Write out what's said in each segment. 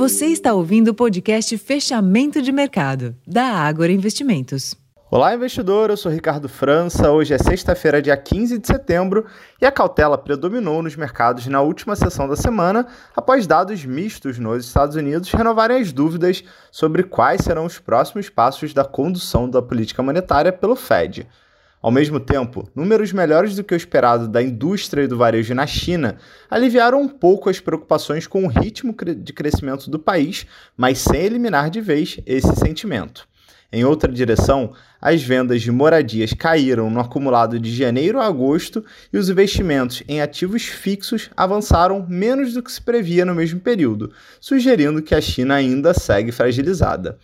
Você está ouvindo o podcast Fechamento de Mercado, da Ágora Investimentos. Olá, investidor. Eu sou Ricardo França. Hoje é sexta-feira, dia 15 de setembro, e a cautela predominou nos mercados na última sessão da semana, após dados mistos nos Estados Unidos renovarem as dúvidas sobre quais serão os próximos passos da condução da política monetária pelo Fed. Ao mesmo tempo, números melhores do que o esperado da indústria e do varejo na China aliviaram um pouco as preocupações com o ritmo de crescimento do país, mas sem eliminar de vez esse sentimento. Em outra direção, as vendas de moradias caíram no acumulado de janeiro a agosto e os investimentos em ativos fixos avançaram menos do que se previa no mesmo período, sugerindo que a China ainda segue fragilizada.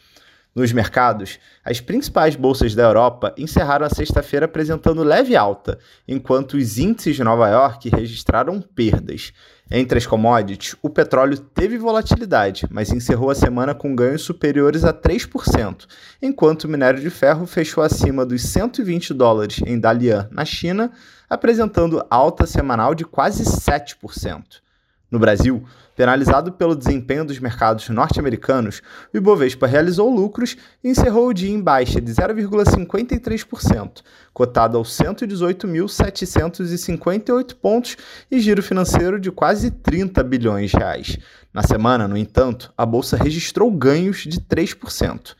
Nos mercados, as principais bolsas da Europa encerraram a sexta-feira apresentando leve alta, enquanto os índices de Nova York registraram perdas. Entre as commodities, o petróleo teve volatilidade, mas encerrou a semana com ganhos superiores a 3%, enquanto o minério de ferro fechou acima dos 120 dólares em Dalian, na China, apresentando alta semanal de quase 7%. No Brasil, penalizado pelo desempenho dos mercados norte-americanos, o Ibovespa realizou lucros e encerrou o dia em baixa de 0,53%, cotado aos 118.758 pontos e giro financeiro de quase 30 bilhões de reais. Na semana, no entanto, a bolsa registrou ganhos de 3%.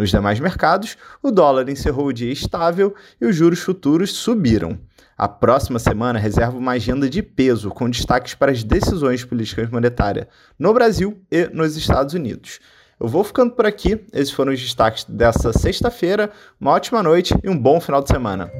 Nos demais mercados, o dólar encerrou o dia estável e os juros futuros subiram. A próxima semana reserva uma agenda de peso, com destaques para as decisões de políticas monetárias no Brasil e nos Estados Unidos. Eu vou ficando por aqui. Esses foram os destaques dessa sexta-feira. Uma ótima noite e um bom final de semana.